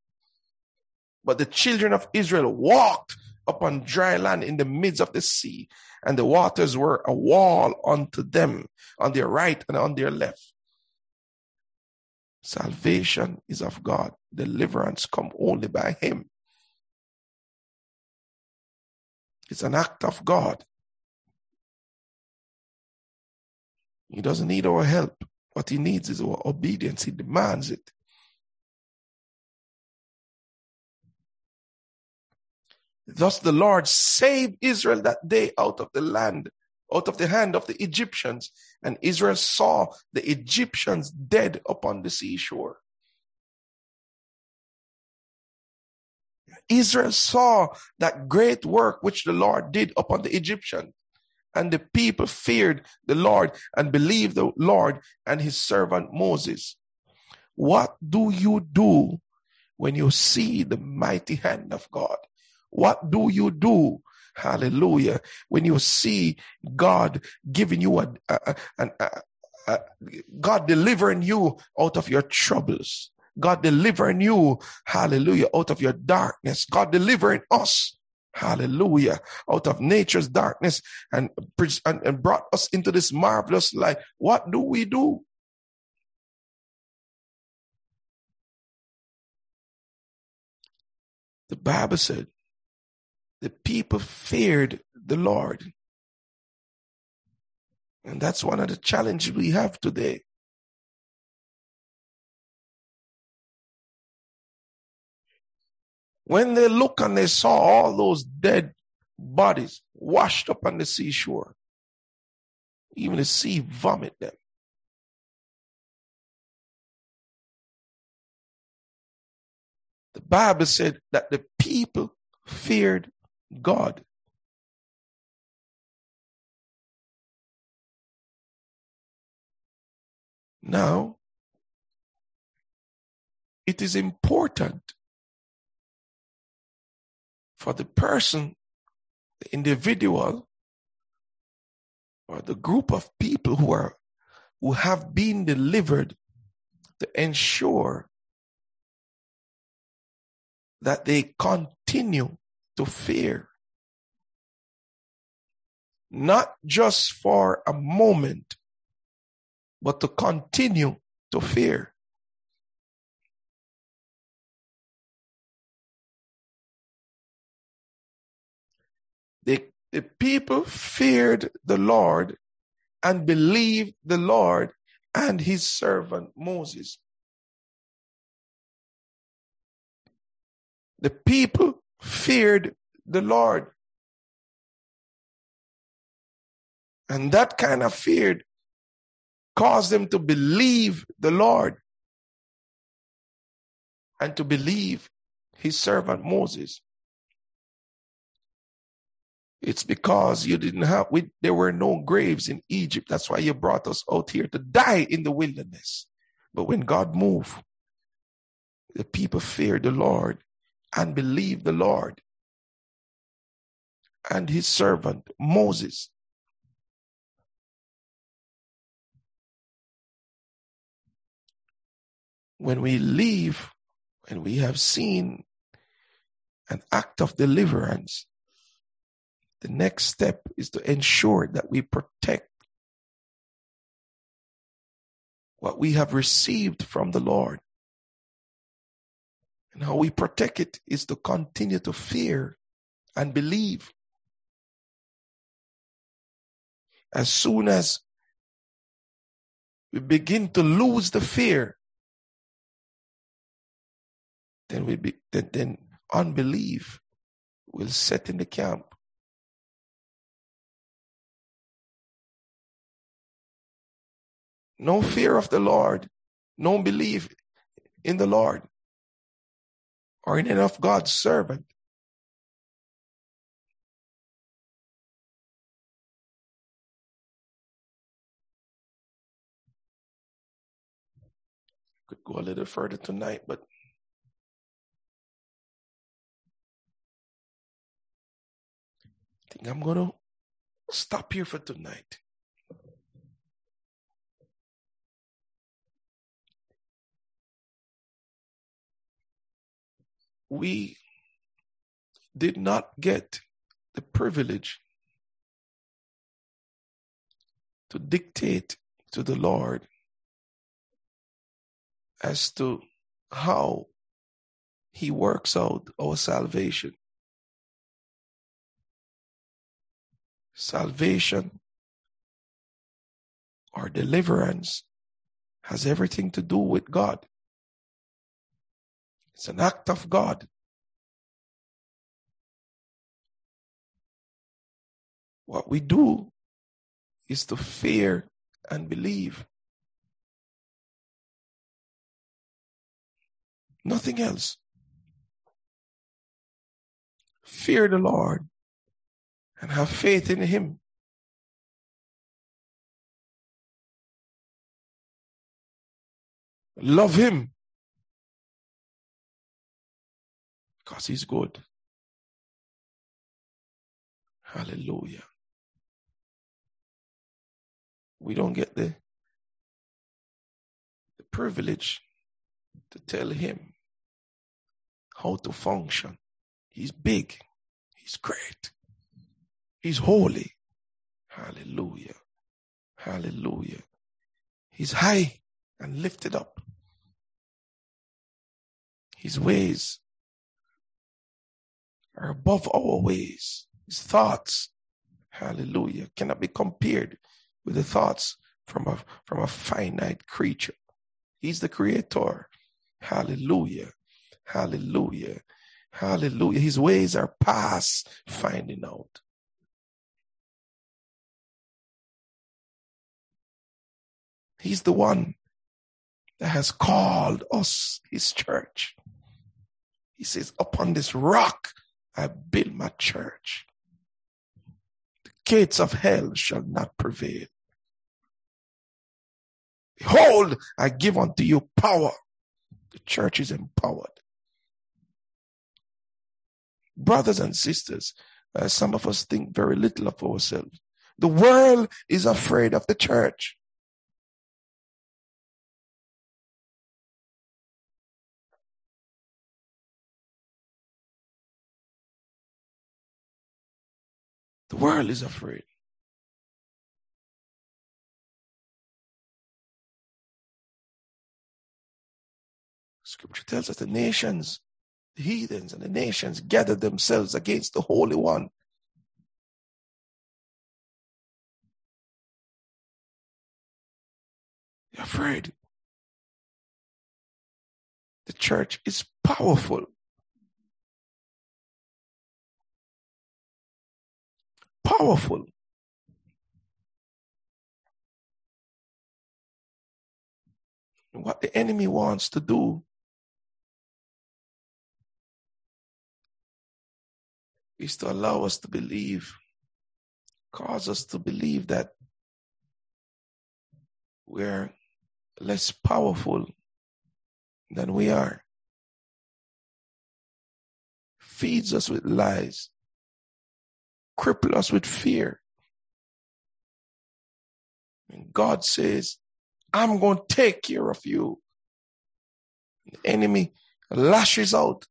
But the children of Israel walked upon dry land in the midst of the sea, and the waters were a wall unto them on their right and on their left. Salvation is of God. Deliverance come only by Him. It's an act of God. He doesn't need our help. What He needs is our obedience. He demands it. Thus the Lord saved Israel that day out of the land, out of the hand of the Egyptians. And Israel saw the Egyptians dead upon the seashore. Israel saw that great work which the Lord did upon the Egyptians. And the people feared the Lord and believed the Lord and his servant Moses. What do you do when you see the mighty hand of God? What do you do? Hallelujah. When you see God giving you a, a, a, a, God delivering you out of your troubles. God delivering you, hallelujah, out of your darkness. God delivering us, hallelujah, out of nature's darkness and, and, and brought us into this marvelous light. What do we do? The Bible said, the people feared the Lord. And that's one of the challenges we have today. When they look and they saw all those dead bodies washed up on the seashore, even the sea vomit them. The Bible said that the people feared God. Now, it is important for the person, the individual, or the group of people who are who have been delivered to ensure that they continue to fear. Not just for a moment, but to continue to fear. The, the people feared the Lord and believed the Lord and his servant Moses. The people feared the Lord. And that kind of fear caused them to believe the Lord and to believe his servant Moses. It's because you didn't have, we, there were no graves in Egypt. That's why you brought us out here to die in the wilderness. But when God moved, the people feared the Lord and believed the Lord and his servant Moses. When we leave, when we have seen an act of deliverance, the next step is to ensure that we protect what we have received from the Lord. And how we protect it is to continue to fear and believe. As soon as we begin to lose the fear, then we be, then, then unbelief will set in the camp. No fear of the Lord, no belief in the Lord or in any of God's servant. Could go a little further tonight, but I think I'm going to stop here for tonight. We did not get the privilege to dictate to the Lord as to how he works out our salvation. Salvation or deliverance has everything to do with God. It's an act of God. What we do is to fear and believe. Nothing else. Fear the Lord and have faith in Him. Love Him because He's good. Hallelujah. We don't get the, the privilege to tell Him how to function. He's big. He's great. He's holy. Hallelujah. Hallelujah. He's high and lifted up. His ways are above our ways. His thoughts, hallelujah, cannot be compared with the thoughts from a, from a finite creature. He's the creator. Hallelujah. Hallelujah. Hallelujah. His ways are past finding out. He's the one that has called us his church. He says, upon this rock I build my church. The gates of hell shall not prevail. Behold, I give unto you power. The church is empowered. Brothers and sisters, uh, some of us think very little of ourselves. The world is afraid of the church. The world is afraid. Scripture tells us the nations, the heathens and the nations gathered themselves against the Holy One. They're afraid. The church is powerful. Powerful. What the enemy wants to do is to allow us to believe cause us to believe that we're less powerful than we are. Feeds us with lies, cripple us with fear. And God says, I'm going to take care of you. The enemy lashes out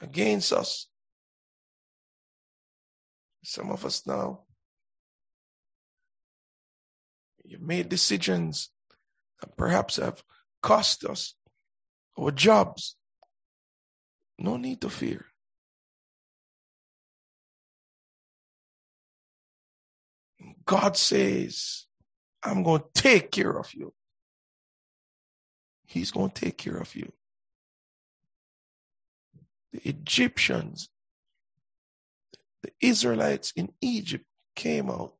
against us. Some of us now, you've made decisions that perhaps have cost us our jobs. No need to fear. God says, I'm going to take care of you. He's going to take care of you. The Egyptians, the Israelites in Egypt came out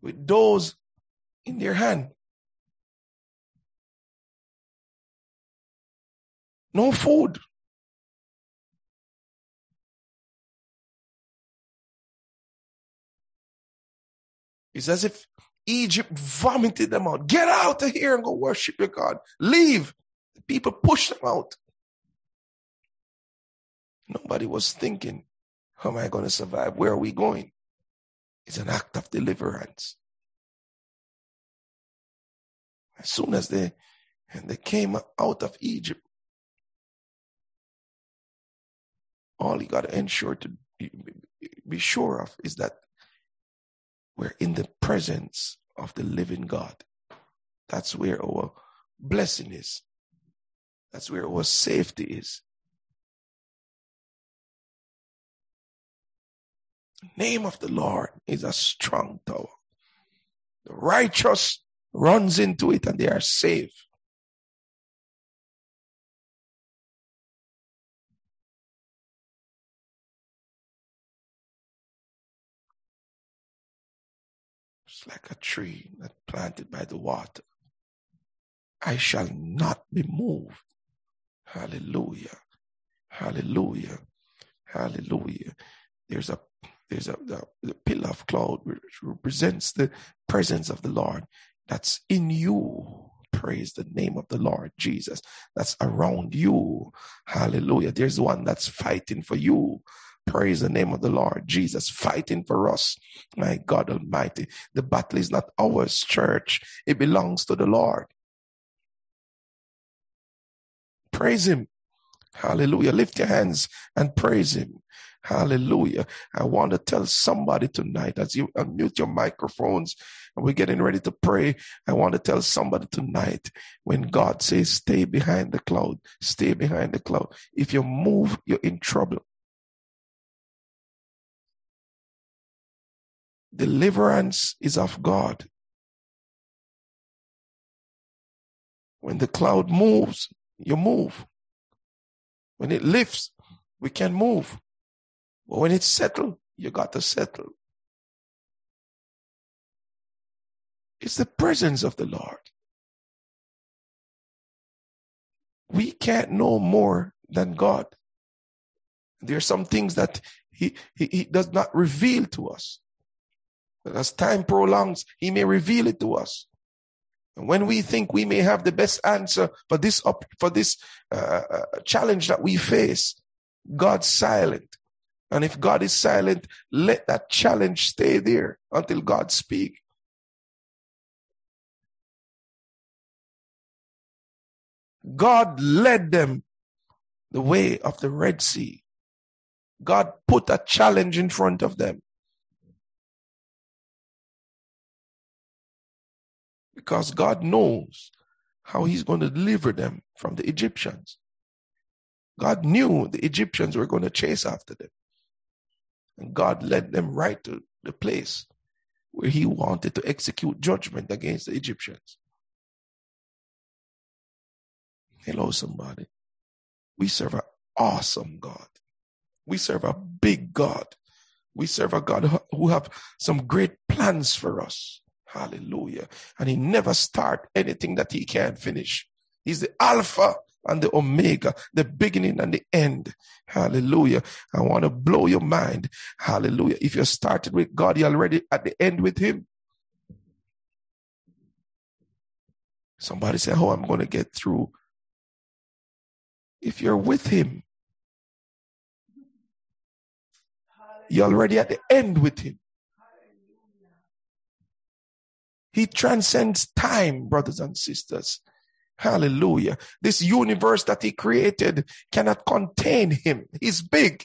with those in their hand. No food. It's as if Egypt vomited them out. Get out of here and go worship your God. Leave. The people pushed them out. Nobody was thinking, how am I going to survive? Where are we going? It's an act of deliverance. As soon as they and they came out of Egypt, all you got to ensure to be, be sure of is that we're in the presence of the living God. That's where our blessing is. That's where our safety is. The name of the Lord is a strong tower. The righteous runs into it and they are safe. Like a tree that planted by the water. I shall not be moved. Hallelujah. Hallelujah. Hallelujah. There's a there's a the, the pillar of cloud which represents the presence of the Lord that's in you. Praise the name of the Lord Jesus. That's around you. Hallelujah. There's one that's fighting for you. Praise the name of the Lord Jesus, fighting for us. My God Almighty. The battle is not ours, church. It belongs to the Lord. Praise Him. Hallelujah. Lift your hands and praise Him. Hallelujah. I want to tell somebody tonight as you unmute your microphones and we're getting ready to pray. I want to tell somebody tonight when God says, stay behind the cloud, stay behind the cloud. If you move, you're in trouble. Deliverance is of God. When the cloud moves, you move. When it lifts, we can move. But when it's settled, you got to settle. It's the presence of the Lord. We can't know more than God. There are some things that he, he, he does not reveal to us. But as time prolongs, he may reveal it to us. And when we think we may have the best answer for this for this uh, uh, challenge that we face, God's silent. And if God is silent, let that challenge stay there until God speak. God led them the way of the Red Sea. God put a challenge in front of them. Because God knows how he's going to deliver them from the Egyptians. God knew the Egyptians were going to chase after them. And God led them right to the place where he wanted to execute judgment against the Egyptians. Hello, somebody. We serve an awesome God. We serve a big God. We serve a God who have some great plans for us. Hallelujah. And he never start anything that he can't finish. He's the Alpha and the Omega, the beginning and the end. Hallelujah. I want to blow your mind. Hallelujah. If you started with God, you're already at the end with Him. Somebody say, Oh, I'm going to get through. If you're with Him, you're already at the end with Him. He transcends time, brothers and sisters. Hallelujah. This universe that he created cannot contain him. He's big.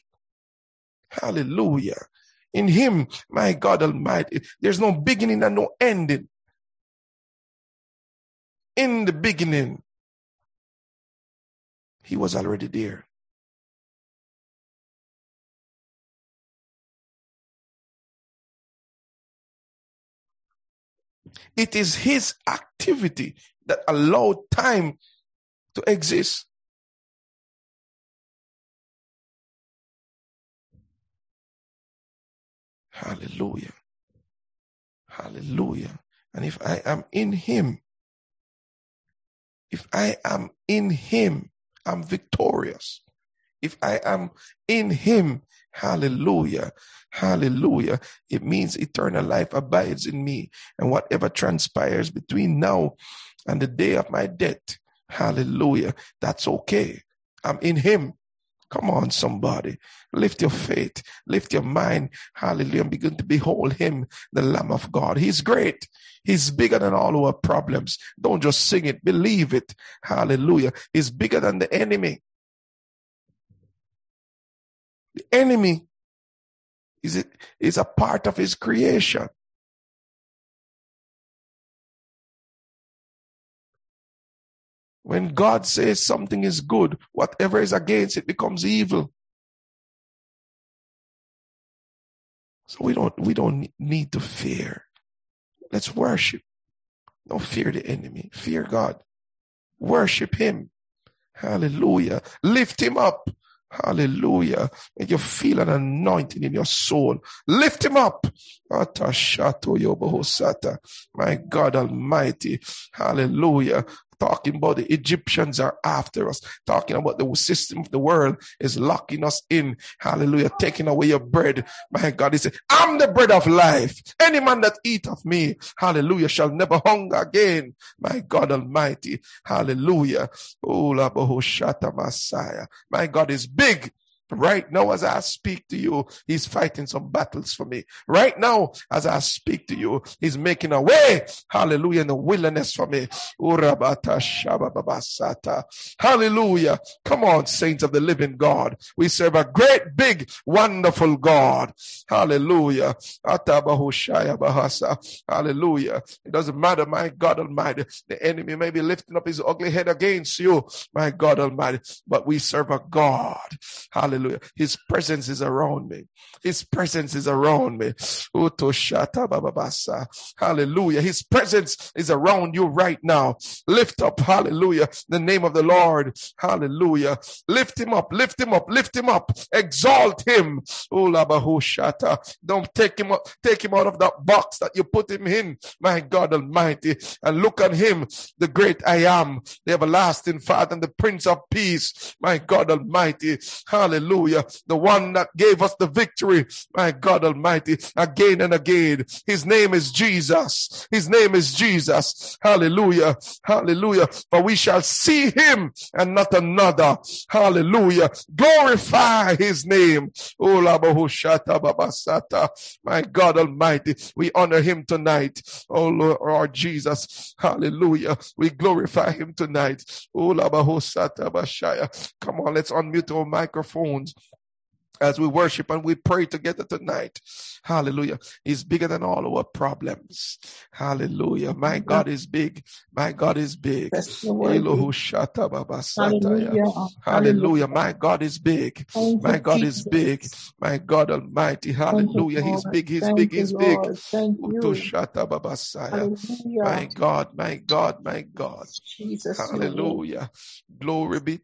Hallelujah. In him, my God Almighty, there's no beginning and no ending. In the beginning, he was already there. It is his activity that allowed time to exist. Hallelujah. Hallelujah. And if I am in him, if I am in him, I'm victorious. If I am in him, hallelujah, hallelujah, it means eternal life abides in me. And whatever transpires between now and the day of my death, hallelujah, that's okay. I'm in him. Come on, somebody. Lift your faith, lift your mind, hallelujah, and begin to behold him, the Lamb of God. He's great. He's bigger than all our problems. Don't just sing it, believe it. Hallelujah. He's bigger than the enemy. The enemy is, is a part of his creation. When God says something is good, whatever is against it becomes evil. So we don't we don't need to fear. Let's worship. Don't fear the enemy. Fear God. Worship him. Hallelujah. Lift him up. Hallelujah. Make you feel an anointing in your soul. Lift him up. My God Almighty. Hallelujah talking about the Egyptians are after us, talking about the system of the world is locking us in. Hallelujah. Taking away your bread. My God, he said, I'm the bread of life. Any man that eat of me, hallelujah, shall never hunger again. My God Almighty. Hallelujah. Oh, Messiah. My God is big. Right now, as I speak to you, he's fighting some battles for me. Right now, as I speak to you, he's making a way. Hallelujah. In the wilderness for me. Hallelujah. Come on, saints of the living God. We serve a great, big, wonderful God. Hallelujah. Hallelujah. It doesn't matter, my God Almighty. The enemy may be lifting up his ugly head against you, my God Almighty, but we serve a God. Hallelujah Hallelujah. His presence is around me. His presence is around me. Hallelujah. His presence is around you right now. Lift up, hallelujah, the name of the Lord. Hallelujah. Lift him up, lift him up, lift him up. Exalt him. Oh, Don't take him up, take him out of that box that you put him in. My God Almighty. And look on him, the great I am, the everlasting Father and the Prince of Peace. My God Almighty. Hallelujah. Hallelujah. The one that gave us the victory. My God Almighty. Again and again. His name is Jesus. His name is Jesus. Hallelujah. Hallelujah. For we shall see him and not another. Hallelujah. Glorify his name. Oh, My God Almighty. We honor him tonight. Oh Lord Jesus. Hallelujah. We glorify him tonight. Oh, Come on, let's unmute our microphone as we worship and we pray together tonight. Hallelujah. He's bigger than all our problems. Hallelujah. My God is big. My God is big. Hallelujah. Hallelujah. My God is big. My God is big. My God Almighty. Hallelujah. He's big. He's big. He's big. Hallelujah! My God. My God. My God. Jesus. Hallelujah. Glory be